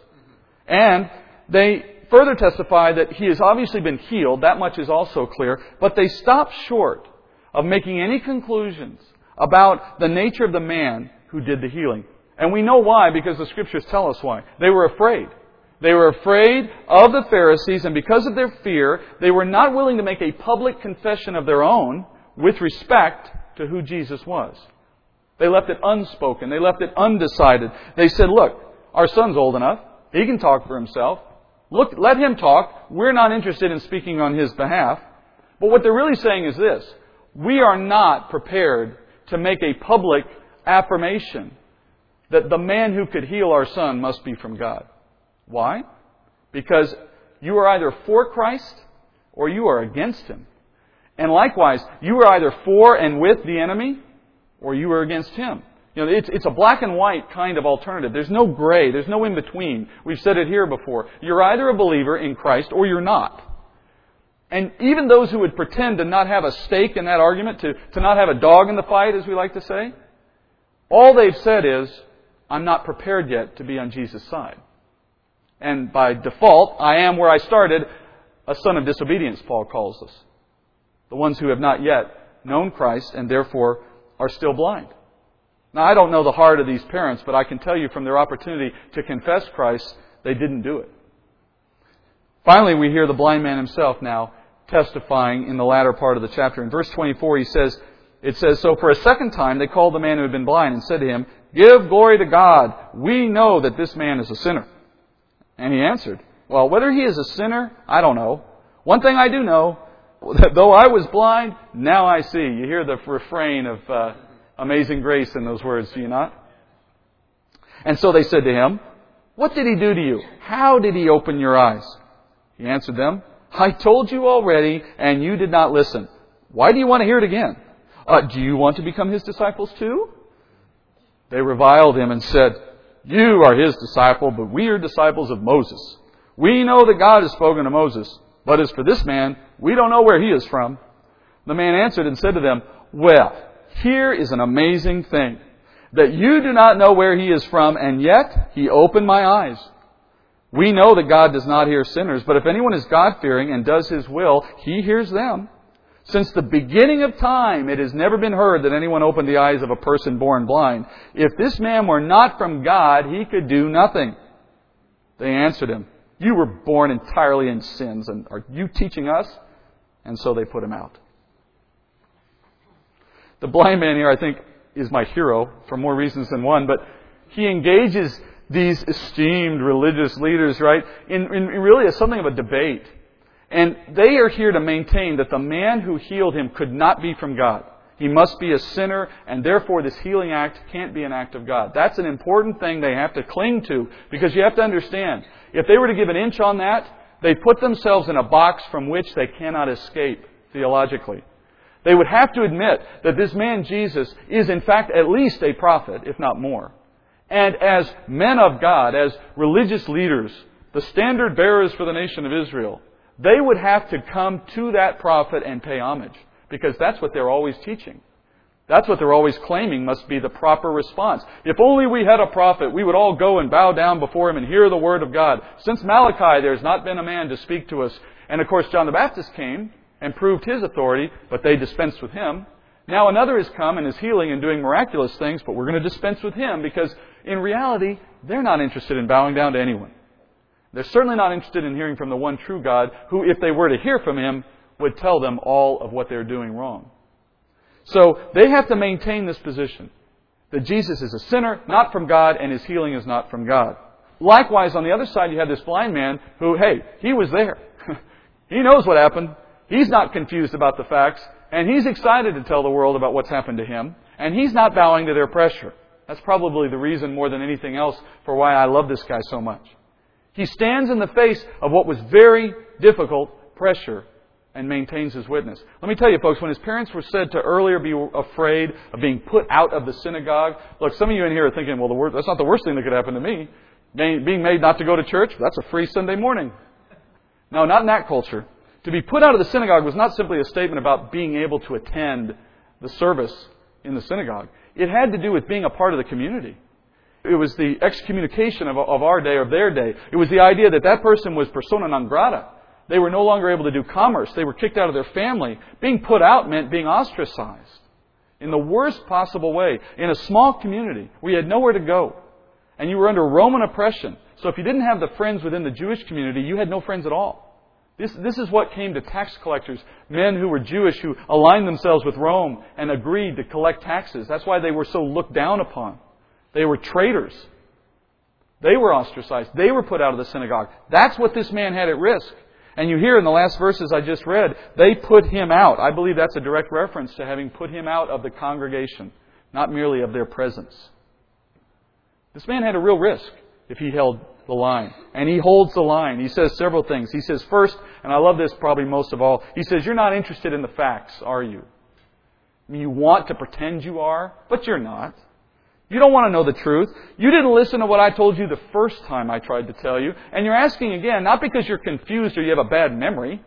And they further testify that he has obviously been healed. That much is also clear. But they stop short of making any conclusions about the nature of the man who did the healing. And we know why because the scriptures tell us why. They were afraid. They were afraid of the Pharisees, and because of their fear, they were not willing to make a public confession of their own with respect to who Jesus was. They left it unspoken. They left it undecided. They said, look, our son's old enough. He can talk for himself. Look, let him talk. We're not interested in speaking on his behalf. But what they're really saying is this. We are not prepared to make a public affirmation that the man who could heal our son must be from God. Why? Because you are either for Christ or you are against him. And likewise, you are either for and with the enemy or you are against him. You know, it's, it's a black and white kind of alternative. There's no gray. There's no in between. We've said it here before. You're either a believer in Christ or you're not. And even those who would pretend to not have a stake in that argument, to, to not have a dog in the fight, as we like to say, all they've said is, I'm not prepared yet to be on Jesus' side. And by default, I am where I started, a son of disobedience, Paul calls us. The ones who have not yet known Christ and therefore are still blind. Now, I don't know the heart of these parents, but I can tell you from their opportunity to confess Christ, they didn't do it. Finally, we hear the blind man himself now testifying in the latter part of the chapter. In verse 24, he says, it says, So for a second time they called the man who had been blind and said to him, Give glory to God. We know that this man is a sinner. And he answered, Well, whether he is a sinner, I don't know. One thing I do know, that [laughs] though I was blind, now I see. You hear the refrain of uh, Amazing Grace in those words, do you not? And so they said to him, What did he do to you? How did he open your eyes? He answered them, I told you already, and you did not listen. Why do you want to hear it again? Uh, do you want to become his disciples too? They reviled him and said, You are his disciple, but we are disciples of Moses. We know that God has spoken to Moses, but as for this man, we don't know where he is from. The man answered and said to them, Well, here is an amazing thing, that you do not know where he is from, and yet he opened my eyes. We know that God does not hear sinners, but if anyone is God fearing and does his will, he hears them. Since the beginning of time, it has never been heard that anyone opened the eyes of a person born blind. If this man were not from God, he could do nothing. They answered him, You were born entirely in sins, and are you teaching us? And so they put him out. The blind man here, I think, is my hero for more reasons than one, but he engages these esteemed religious leaders, right, in, in really something of a debate. And they are here to maintain that the man who healed him could not be from God. He must be a sinner, and therefore this healing act can't be an act of God. That's an important thing they have to cling to, because you have to understand, if they were to give an inch on that, they put themselves in a box from which they cannot escape theologically. They would have to admit that this man Jesus is in fact at least a prophet, if not more. And as men of God, as religious leaders, the standard bearers for the nation of Israel, they would have to come to that prophet and pay homage because that's what they're always teaching. That's what they're always claiming must be the proper response. If only we had a prophet, we would all go and bow down before him and hear the word of God. Since Malachi, there's not been a man to speak to us. And of course, John the Baptist came and proved his authority, but they dispensed with him. Now another has come and is healing and doing miraculous things, but we're going to dispense with him because in reality, they're not interested in bowing down to anyone. They're certainly not interested in hearing from the one true God, who, if they were to hear from Him, would tell them all of what they're doing wrong. So they have to maintain this position that Jesus is a sinner, not from God, and his healing is not from God. Likewise, on the other side, you have this blind man who, hey, he was there. [laughs] he knows what happened. He's not confused about the facts, and he's excited to tell the world about what's happened to him, and he's not bowing to their pressure. That's probably the reason more than anything else for why I love this guy so much. He stands in the face of what was very difficult pressure and maintains his witness. Let me tell you, folks, when his parents were said to earlier be afraid of being put out of the synagogue, look, some of you in here are thinking, well, that's not the worst thing that could happen to me. Being made not to go to church, that's a free Sunday morning. No, not in that culture. To be put out of the synagogue was not simply a statement about being able to attend the service in the synagogue. It had to do with being a part of the community. It was the excommunication of, of our day or their day. It was the idea that that person was persona non grata. They were no longer able to do commerce. They were kicked out of their family. Being put out meant being ostracized in the worst possible way in a small community where you had nowhere to go and you were under Roman oppression. So if you didn't have the friends within the Jewish community, you had no friends at all. This, this is what came to tax collectors, men who were Jewish who aligned themselves with Rome and agreed to collect taxes. That's why they were so looked down upon. They were traitors. They were ostracized. They were put out of the synagogue. That's what this man had at risk. And you hear in the last verses I just read, they put him out. I believe that's a direct reference to having put him out of the congregation, not merely of their presence. This man had a real risk if he held the line. And he holds the line. He says several things. He says, first, and I love this probably most of all, he says, You're not interested in the facts, are you? You want to pretend you are, but you're not. You don't want to know the truth. You didn't listen to what I told you the first time I tried to tell you. And you're asking again, not because you're confused or you have a bad memory,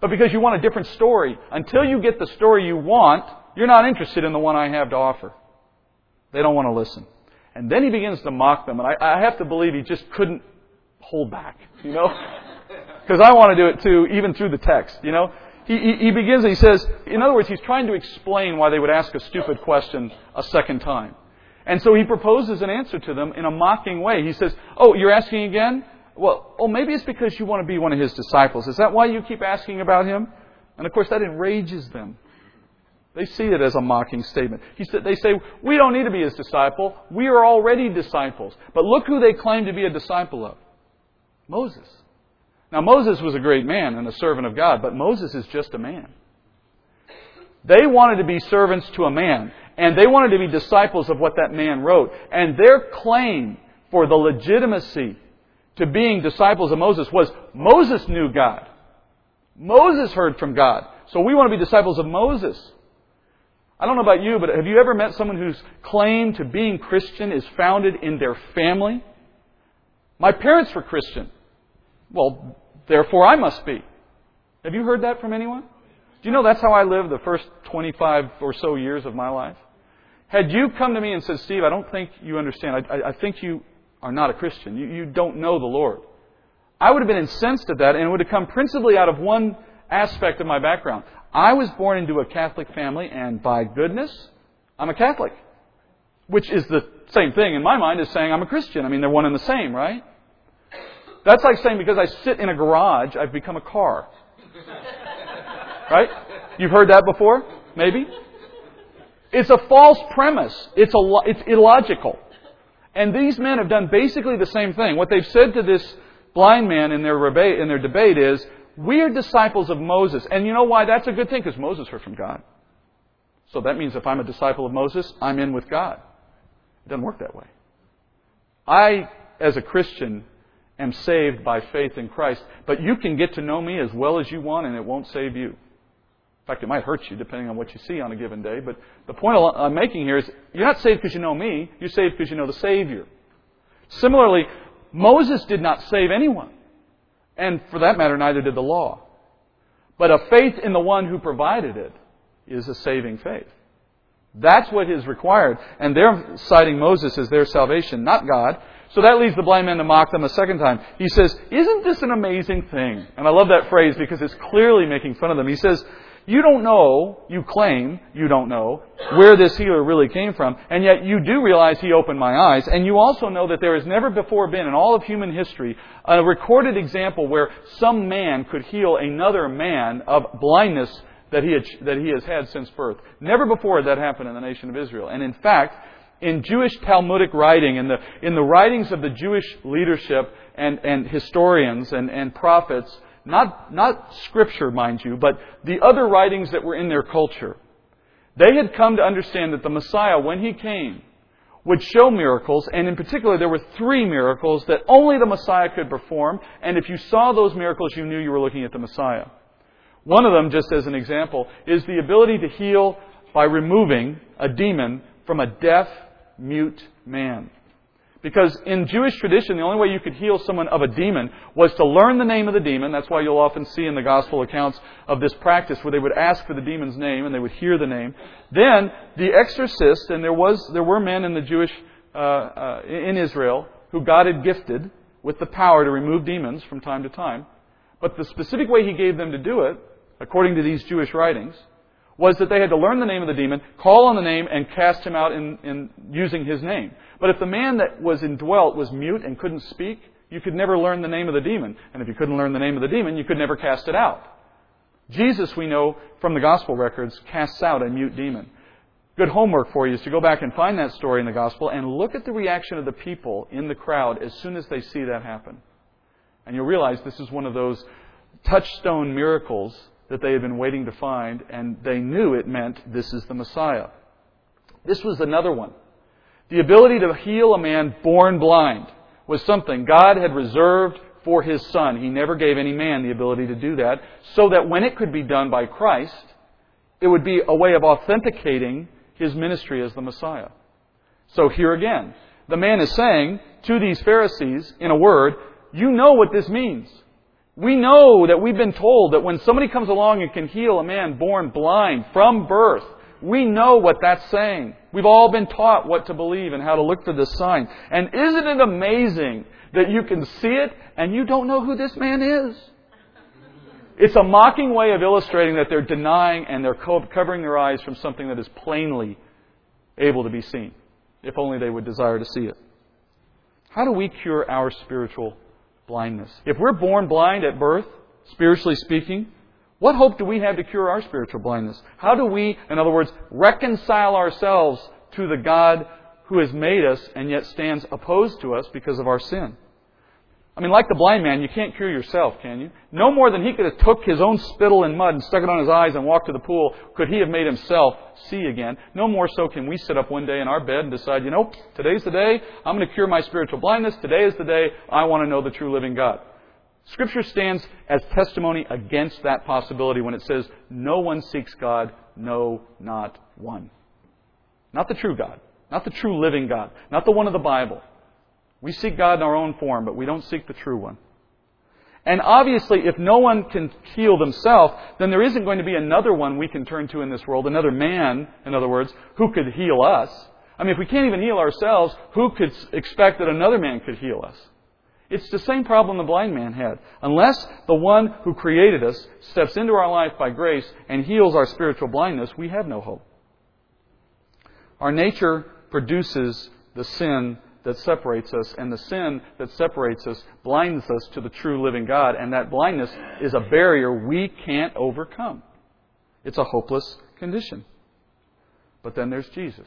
but because you want a different story. Until you get the story you want, you're not interested in the one I have to offer. They don't want to listen. And then he begins to mock them. And I, I have to believe he just couldn't hold back, you know? [laughs] Because I want to do it too, even through the text, you know? he, he, he begins, he says, in other words, he's trying to explain why they would ask a stupid question a second time. And so he proposes an answer to them in a mocking way. He says, Oh, you're asking again? Well, oh, maybe it's because you want to be one of his disciples. Is that why you keep asking about him? And of course, that enrages them. They see it as a mocking statement. He said, they say, We don't need to be his disciple. We are already disciples. But look who they claim to be a disciple of Moses. Now, Moses was a great man and a servant of God, but Moses is just a man. They wanted to be servants to a man, and they wanted to be disciples of what that man wrote. And their claim for the legitimacy to being disciples of Moses was Moses knew God. Moses heard from God. So we want to be disciples of Moses. I don't know about you, but have you ever met someone whose claim to being Christian is founded in their family? My parents were Christian. Well, therefore I must be. Have you heard that from anyone? Do you know that's how I lived the first 25 or so years of my life? Had you come to me and said, Steve, I don't think you understand. I, I, think you are not a Christian. You, you don't know the Lord. I would have been incensed at that, and it would have come principally out of one aspect of my background. I was born into a Catholic family, and by goodness, I'm a Catholic. Which is the same thing in my mind as saying I'm a Christian. I mean, they're one and the same, right? That's like saying because I sit in a garage, I've become a car. Right? You've heard that before? Maybe? It's a false premise. It's, a, it's illogical. And these men have done basically the same thing. What they've said to this blind man in their, rebate, in their debate is, we are disciples of Moses. And you know why that's a good thing? Because Moses heard from God. So that means if I'm a disciple of Moses, I'm in with God. It doesn't work that way. I, as a Christian, am saved by faith in Christ, but you can get to know me as well as you want and it won't save you. In fact, it might hurt you depending on what you see on a given day. But the point I'm making here is you're not saved because you know me, you're saved because you know the Savior. Similarly, Moses did not save anyone. And for that matter, neither did the law. But a faith in the one who provided it is a saving faith. That's what is required. And they're citing Moses as their salvation, not God. So that leads the blind man to mock them a second time. He says, Isn't this an amazing thing? And I love that phrase because it's clearly making fun of them. He says, you don't know, you claim you don't know, where this healer really came from, and yet you do realize he opened my eyes, and you also know that there has never before been in all of human history a recorded example where some man could heal another man of blindness that he, had, that he has had since birth. Never before had that happened in the nation of Israel. And in fact, in Jewish Talmudic writing, in the, in the writings of the Jewish leadership and, and historians and, and prophets, not, not scripture, mind you, but the other writings that were in their culture. They had come to understand that the Messiah, when he came, would show miracles, and in particular, there were three miracles that only the Messiah could perform, and if you saw those miracles, you knew you were looking at the Messiah. One of them, just as an example, is the ability to heal by removing a demon from a deaf, mute man. Because in Jewish tradition, the only way you could heal someone of a demon was to learn the name of the demon. That's why you'll often see in the gospel accounts of this practice where they would ask for the demon's name and they would hear the name. Then the exorcist, and there was there were men in the Jewish uh, uh, in Israel who God had gifted with the power to remove demons from time to time. But the specific way He gave them to do it, according to these Jewish writings, was that they had to learn the name of the demon, call on the name, and cast him out in, in using his name. But if the man that was indwelt was mute and couldn't speak, you could never learn the name of the demon. And if you couldn't learn the name of the demon, you could never cast it out. Jesus, we know from the gospel records, casts out a mute demon. Good homework for you is to go back and find that story in the gospel and look at the reaction of the people in the crowd as soon as they see that happen. And you'll realize this is one of those touchstone miracles that they had been waiting to find, and they knew it meant this is the Messiah. This was another one. The ability to heal a man born blind was something God had reserved for His Son. He never gave any man the ability to do that, so that when it could be done by Christ, it would be a way of authenticating His ministry as the Messiah. So here again, the man is saying to these Pharisees, in a word, you know what this means. We know that we've been told that when somebody comes along and can heal a man born blind from birth, we know what that's saying. We've all been taught what to believe and how to look for this sign. And isn't it amazing that you can see it and you don't know who this man is? It's a mocking way of illustrating that they're denying and they're covering their eyes from something that is plainly able to be seen, if only they would desire to see it. How do we cure our spiritual blindness? If we're born blind at birth, spiritually speaking, what hope do we have to cure our spiritual blindness? How do we, in other words, reconcile ourselves to the God who has made us and yet stands opposed to us because of our sin? I mean, like the blind man, you can't cure yourself, can you? No more than he could have took his own spittle and mud and stuck it on his eyes and walked to the pool could he have made himself see again. No more so can we sit up one day in our bed and decide, you know, today's the day I'm going to cure my spiritual blindness. Today is the day I want to know the true living God. Scripture stands as testimony against that possibility when it says, no one seeks God, no, not one. Not the true God. Not the true living God. Not the one of the Bible. We seek God in our own form, but we don't seek the true one. And obviously, if no one can heal themselves, then there isn't going to be another one we can turn to in this world, another man, in other words, who could heal us. I mean, if we can't even heal ourselves, who could expect that another man could heal us? It's the same problem the blind man had. Unless the one who created us steps into our life by grace and heals our spiritual blindness, we have no hope. Our nature produces the sin that separates us, and the sin that separates us blinds us to the true living God, and that blindness is a barrier we can't overcome. It's a hopeless condition. But then there's Jesus.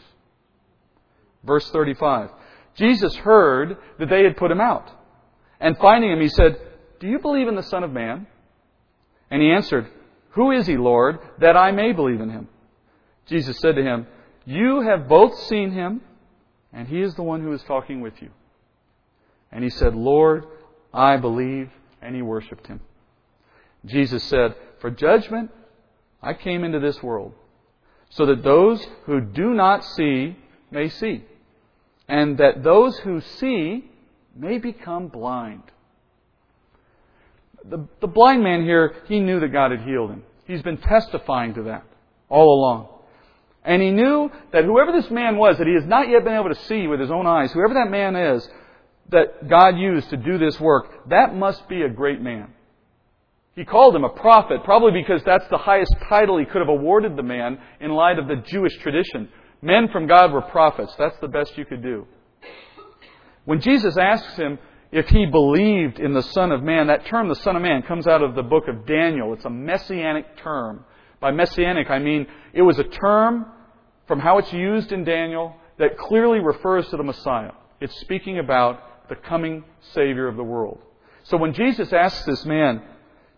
Verse 35. Jesus heard that they had put him out. And finding him, he said, Do you believe in the Son of Man? And he answered, Who is he, Lord, that I may believe in him? Jesus said to him, You have both seen him and he is the one who is talking with you. And he said, Lord, I believe. And he worshiped him. Jesus said, For judgment I came into this world, so that those who do not see may see, and that those who see may become blind. The, the blind man here, he knew that God had healed him. He's been testifying to that all along. And he knew that whoever this man was, that he has not yet been able to see with his own eyes, whoever that man is that God used to do this work, that must be a great man. He called him a prophet, probably because that's the highest title he could have awarded the man in light of the Jewish tradition. Men from God were prophets. That's the best you could do. When Jesus asks him if he believed in the Son of Man, that term, the Son of Man, comes out of the book of Daniel. It's a messianic term. By messianic, I mean it was a term from how it's used in Daniel that clearly refers to the Messiah. It's speaking about the coming Savior of the world. So when Jesus asks this man,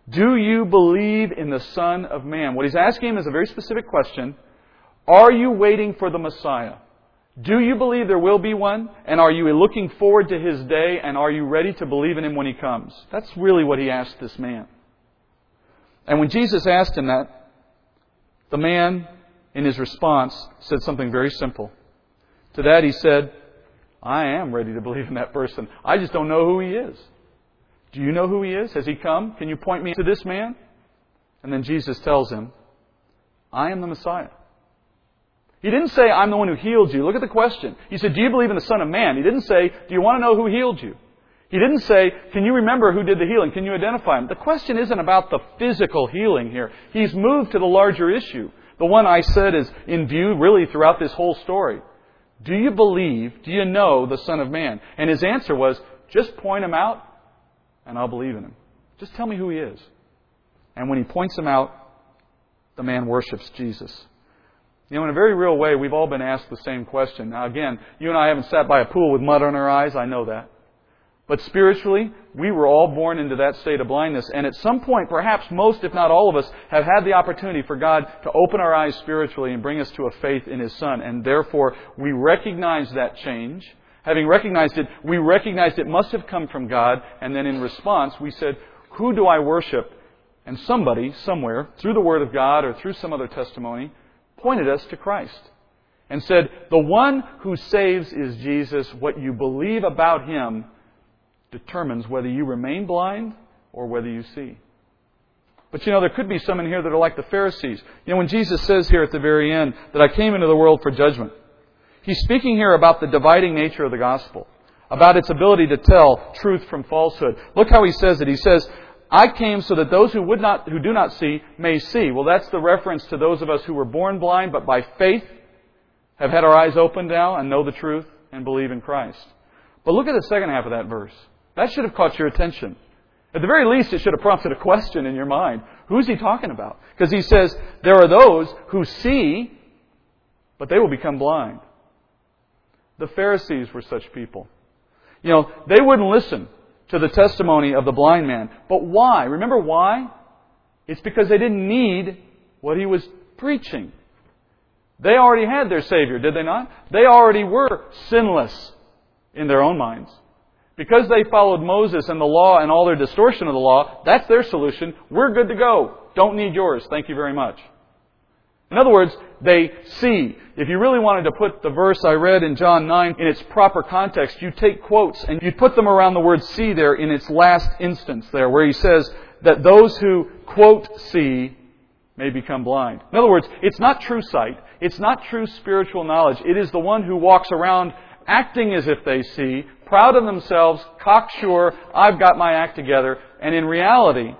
Do you believe in the Son of Man? What he's asking him is a very specific question. Are you waiting for the Messiah? Do you believe there will be one? And are you looking forward to his day? And are you ready to believe in him when he comes? That's really what he asked this man. And when Jesus asked him that, the man, in his response, said something very simple. To that he said, I am ready to believe in that person. I just don't know who he is. Do you know who he is? Has he come? Can you point me to this man? And then Jesus tells him, I am the Messiah. He didn't say, I'm the one who healed you. Look at the question. He said, Do you believe in the Son of Man? He didn't say, Do you want to know who healed you? He didn't say, Can you remember who did the healing? Can you identify him? The question isn't about the physical healing here. He's moved to the larger issue. The one I said is in view really throughout this whole story. Do you believe, do you know the Son of Man? And his answer was, Just point him out, and I'll believe in him. Just tell me who he is. And when he points him out, the man worships Jesus. You know, in a very real way, we've all been asked the same question. Now, again, you and I haven't sat by a pool with mud on our eyes. I know that. But spiritually, we were all born into that state of blindness. And at some point, perhaps most, if not all of us, have had the opportunity for God to open our eyes spiritually and bring us to a faith in His Son. And therefore, we recognize that change. Having recognized it, we recognized it must have come from God. And then in response, we said, Who do I worship? And somebody, somewhere, through the Word of God or through some other testimony, pointed us to Christ and said, The one who saves is Jesus. What you believe about Him determines whether you remain blind or whether you see. But you know, there could be some in here that are like the Pharisees. You know, when Jesus says here at the very end that I came into the world for judgment, he's speaking here about the dividing nature of the gospel, about its ability to tell truth from falsehood. Look how he says it. He says, I came so that those who would not, who do not see may see. Well, that's the reference to those of us who were born blind, but by faith have had our eyes opened now and know the truth and believe in Christ. But look at the second half of that verse. That should have caught your attention. At the very least, it should have prompted a question in your mind. Who's he talking about? Because he says, there are those who see, but they will become blind. The Pharisees were such people. You know, they wouldn't listen to the testimony of the blind man. But why? Remember why? It's because they didn't need what he was preaching. They already had their Savior, did they not? They already were sinless in their own minds. Because they followed Moses and the law and all their distortion of the law, that's their solution. We're good to go. Don't need yours. Thank you very much. In other words, they see. If you really wanted to put the verse I read in John 9 in its proper context, you take quotes and you put them around the word see there in its last instance there, where he says that those who, quote, see may become blind. In other words, it's not true sight. It's not true spiritual knowledge. It is the one who walks around acting as if they see, proud of themselves, cocksure, I've got my act together. And in reality,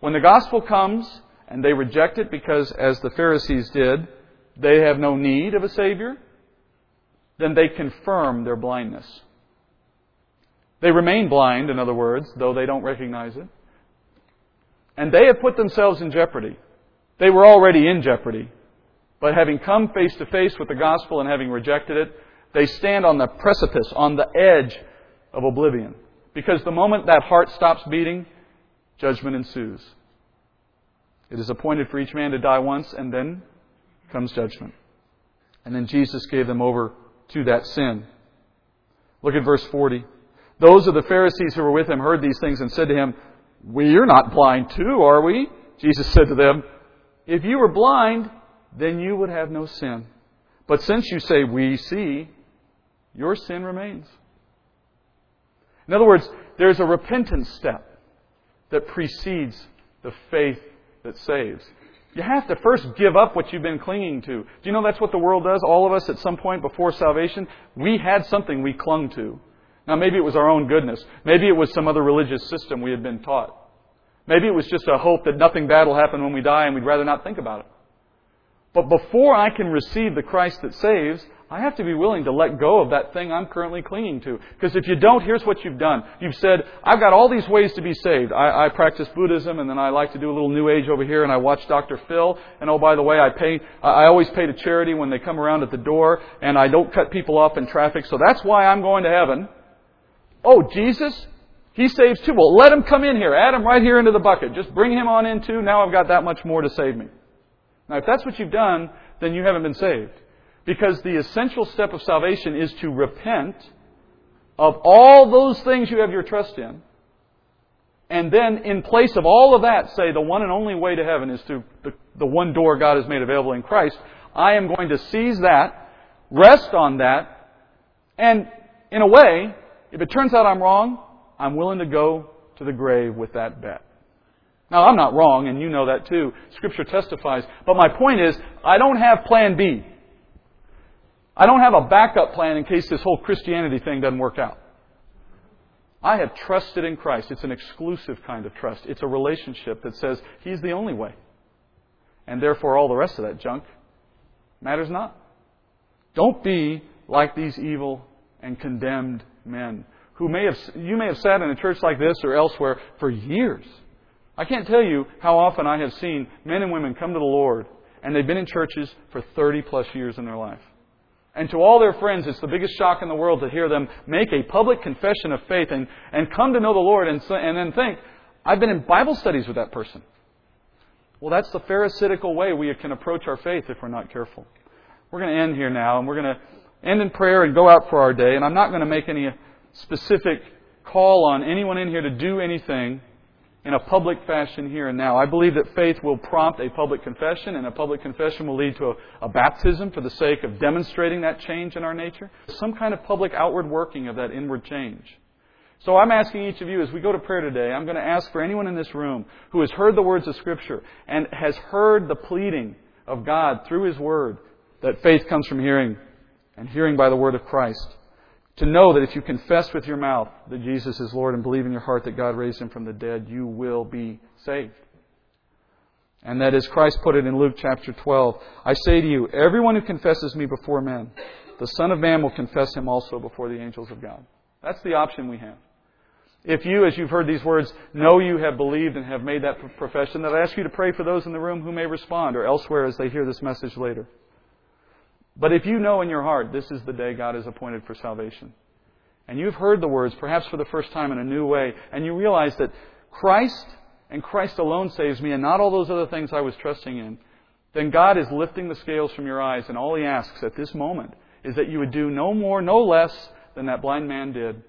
when the gospel comes, and they reject it because, as the Pharisees did, they have no need of a Savior, then they confirm their blindness. They remain blind, in other words, though they don't recognize it. And they have put themselves in jeopardy. They were already in jeopardy. But having come face to face with the gospel and having rejected it, they stand on the precipice, on the edge of oblivion. Because the moment that heart stops beating, judgment ensues. It is appointed for each man to die once, and then comes judgment. And then Jesus gave them over to that sin. Look at verse 40. Those of the Pharisees who were with him heard these things and said to him, We are not blind too, are we? Jesus said to them, If you were blind, then you would have no sin. But since you say, We see, your sin remains. In other words, there's a repentance step that precedes the faith that saves. You have to first give up what you've been clinging to. Do you know that's what the world does? All of us at some point before salvation, we had something we clung to. Now maybe it was our own goodness. Maybe it was some other religious system we had been taught. Maybe it was just a hope that nothing bad will happen when we die and we'd rather not think about it. But before I can receive the Christ that saves, I have to be willing to let go of that thing I'm currently clinging to. Because if you don't, here's what you've done. You've said, I've got all these ways to be saved. I, I, practice Buddhism, and then I like to do a little New Age over here, and I watch Dr. Phil. And oh, by the way, I pay, I always pay to charity when they come around at the door, and I don't cut people off in traffic, so that's why I'm going to heaven. Oh, Jesus? He saves too. Well, let him come in here. Add him right here into the bucket. Just bring him on in too. Now I've got that much more to save me. Now, if that's what you've done, then you haven't been saved. Because the essential step of salvation is to repent of all those things you have your trust in. And then, in place of all of that, say the one and only way to heaven is through the, the one door God has made available in Christ. I am going to seize that, rest on that, and in a way, if it turns out I'm wrong, I'm willing to go to the grave with that bet. Now, I'm not wrong, and you know that too. Scripture testifies. But my point is, I don't have plan B. I don't have a backup plan in case this whole Christianity thing doesn't work out. I have trusted in Christ. It's an exclusive kind of trust. It's a relationship that says He's the only way. And therefore, all the rest of that junk matters not. Don't be like these evil and condemned men who may have, you may have sat in a church like this or elsewhere for years. I can't tell you how often I have seen men and women come to the Lord and they've been in churches for 30 plus years in their life. And to all their friends, it's the biggest shock in the world to hear them make a public confession of faith and, and come to know the Lord and, and then think, I've been in Bible studies with that person. Well, that's the Pharisaical way we can approach our faith if we're not careful. We're going to end here now, and we're going to end in prayer and go out for our day. And I'm not going to make any specific call on anyone in here to do anything in a public fashion here and now. I believe that faith will prompt a public confession, and a public confession will lead to a, a, baptism for the sake of demonstrating that change in our nature. Some kind of public outward working of that inward change. So I'm asking each of you as we go to prayer today, I'm going to ask for anyone in this room who has heard the words of Scripture and has heard the pleading of God through His Word that faith comes from hearing and hearing by the Word of Christ to know that if you confess with your mouth that Jesus is Lord and believe in your heart that God raised him from the dead, you will be saved. And that as Christ put it in Luke chapter 12, I say to you, everyone who confesses me before men, the Son of Man will confess him also before the angels of God. That's the option we have. If you, as you've heard these words, know you have believed and have made that profession, then I ask you to pray for those in the room who may respond or elsewhere as they hear this message later. But if you know in your heart this is the day God has appointed for salvation, and you've heard the words, perhaps for the first time in a new way, and you realize that Christ and Christ alone saves me and not all those other things I was trusting in, then God is lifting the scales from your eyes, and all He asks at this moment is that you would do no more, no less than that blind man did,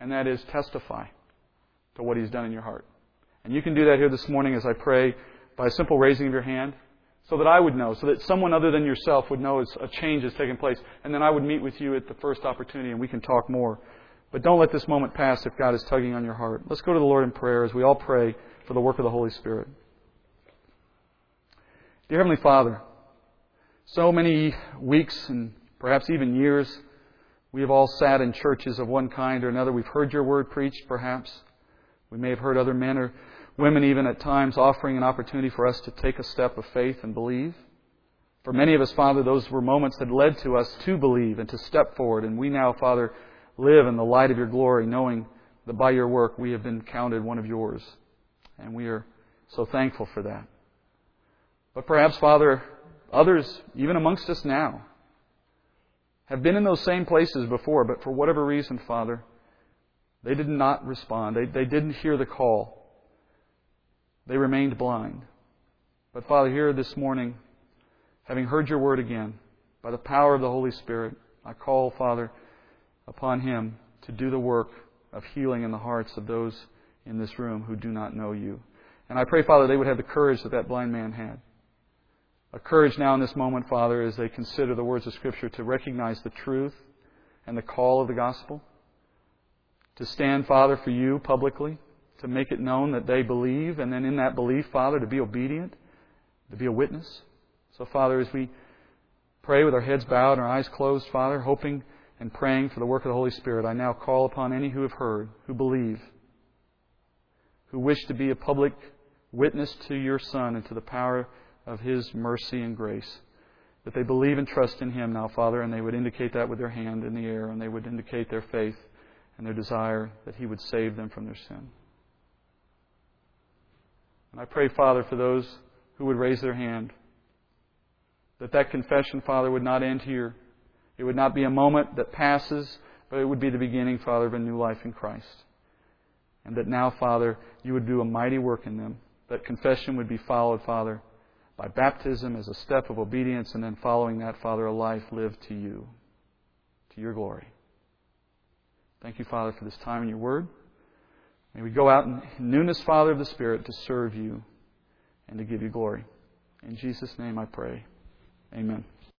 and that is testify to what He's done in your heart. And you can do that here this morning as I pray by a simple raising of your hand so that I would know, so that someone other than yourself would know a change has taken place. And then I would meet with you at the first opportunity and we can talk more. But don't let this moment pass if God is tugging on your heart. Let's go to the Lord in prayer as we all pray for the work of the Holy Spirit. Dear Heavenly Father, so many weeks and perhaps even years, we have all sat in churches of one kind or another. We've heard your word preached, perhaps. We may have heard other men or women even at times offering an opportunity for us to take a step of faith and believe. For many of us, Father, those were moments that led to us to believe and to step forward. And we now, Father, live in the light of your glory, knowing that by your work we have been counted one of yours. And we are so thankful for that. But perhaps, Father, others, even amongst us now, have been in those same places before, but for whatever reason, Father, they did not respond. They, they didn't hear the call. They remained blind. But Father, here this morning, having heard your word again, by the power of the Holy Spirit, I call, Father, upon him to do the work of healing in the hearts of those in this room who do not know you. And I pray, Father, they would have the courage that that blind man had. A courage now in this moment, Father, as they consider the words of Scripture to recognize the truth and the call of the gospel. To stand, Father, for you publicly to make it known that they believe, and then in that belief, Father, to be obedient, to be a witness. So, Father, as we pray with our heads bowed and our eyes closed, Father, hoping and praying for the work of the Holy Spirit, I now call upon any who have heard, who believe, who wish to be a public witness to your Son and to the power of His mercy and grace. That they believe and trust in Him now, Father, and they would indicate that with their hand in the air, and they would indicate their faith and their desire that He would save them from their sin. And I pray, Father, for those who would raise their hand, that that confession, Father, would not end here. It would not be a moment that passes, but it would be the beginning, Father, of a new life in Christ. And that now, Father, you would do a mighty work in them. That confession would be followed, Father, by baptism as a step of obedience, and then following that, Father, a life lived to you, to your glory. Thank you, Father, for this time in your word. May we go out in newness, Father of the Spirit, to serve you and to give you glory. In Jesus' name I pray. Amen.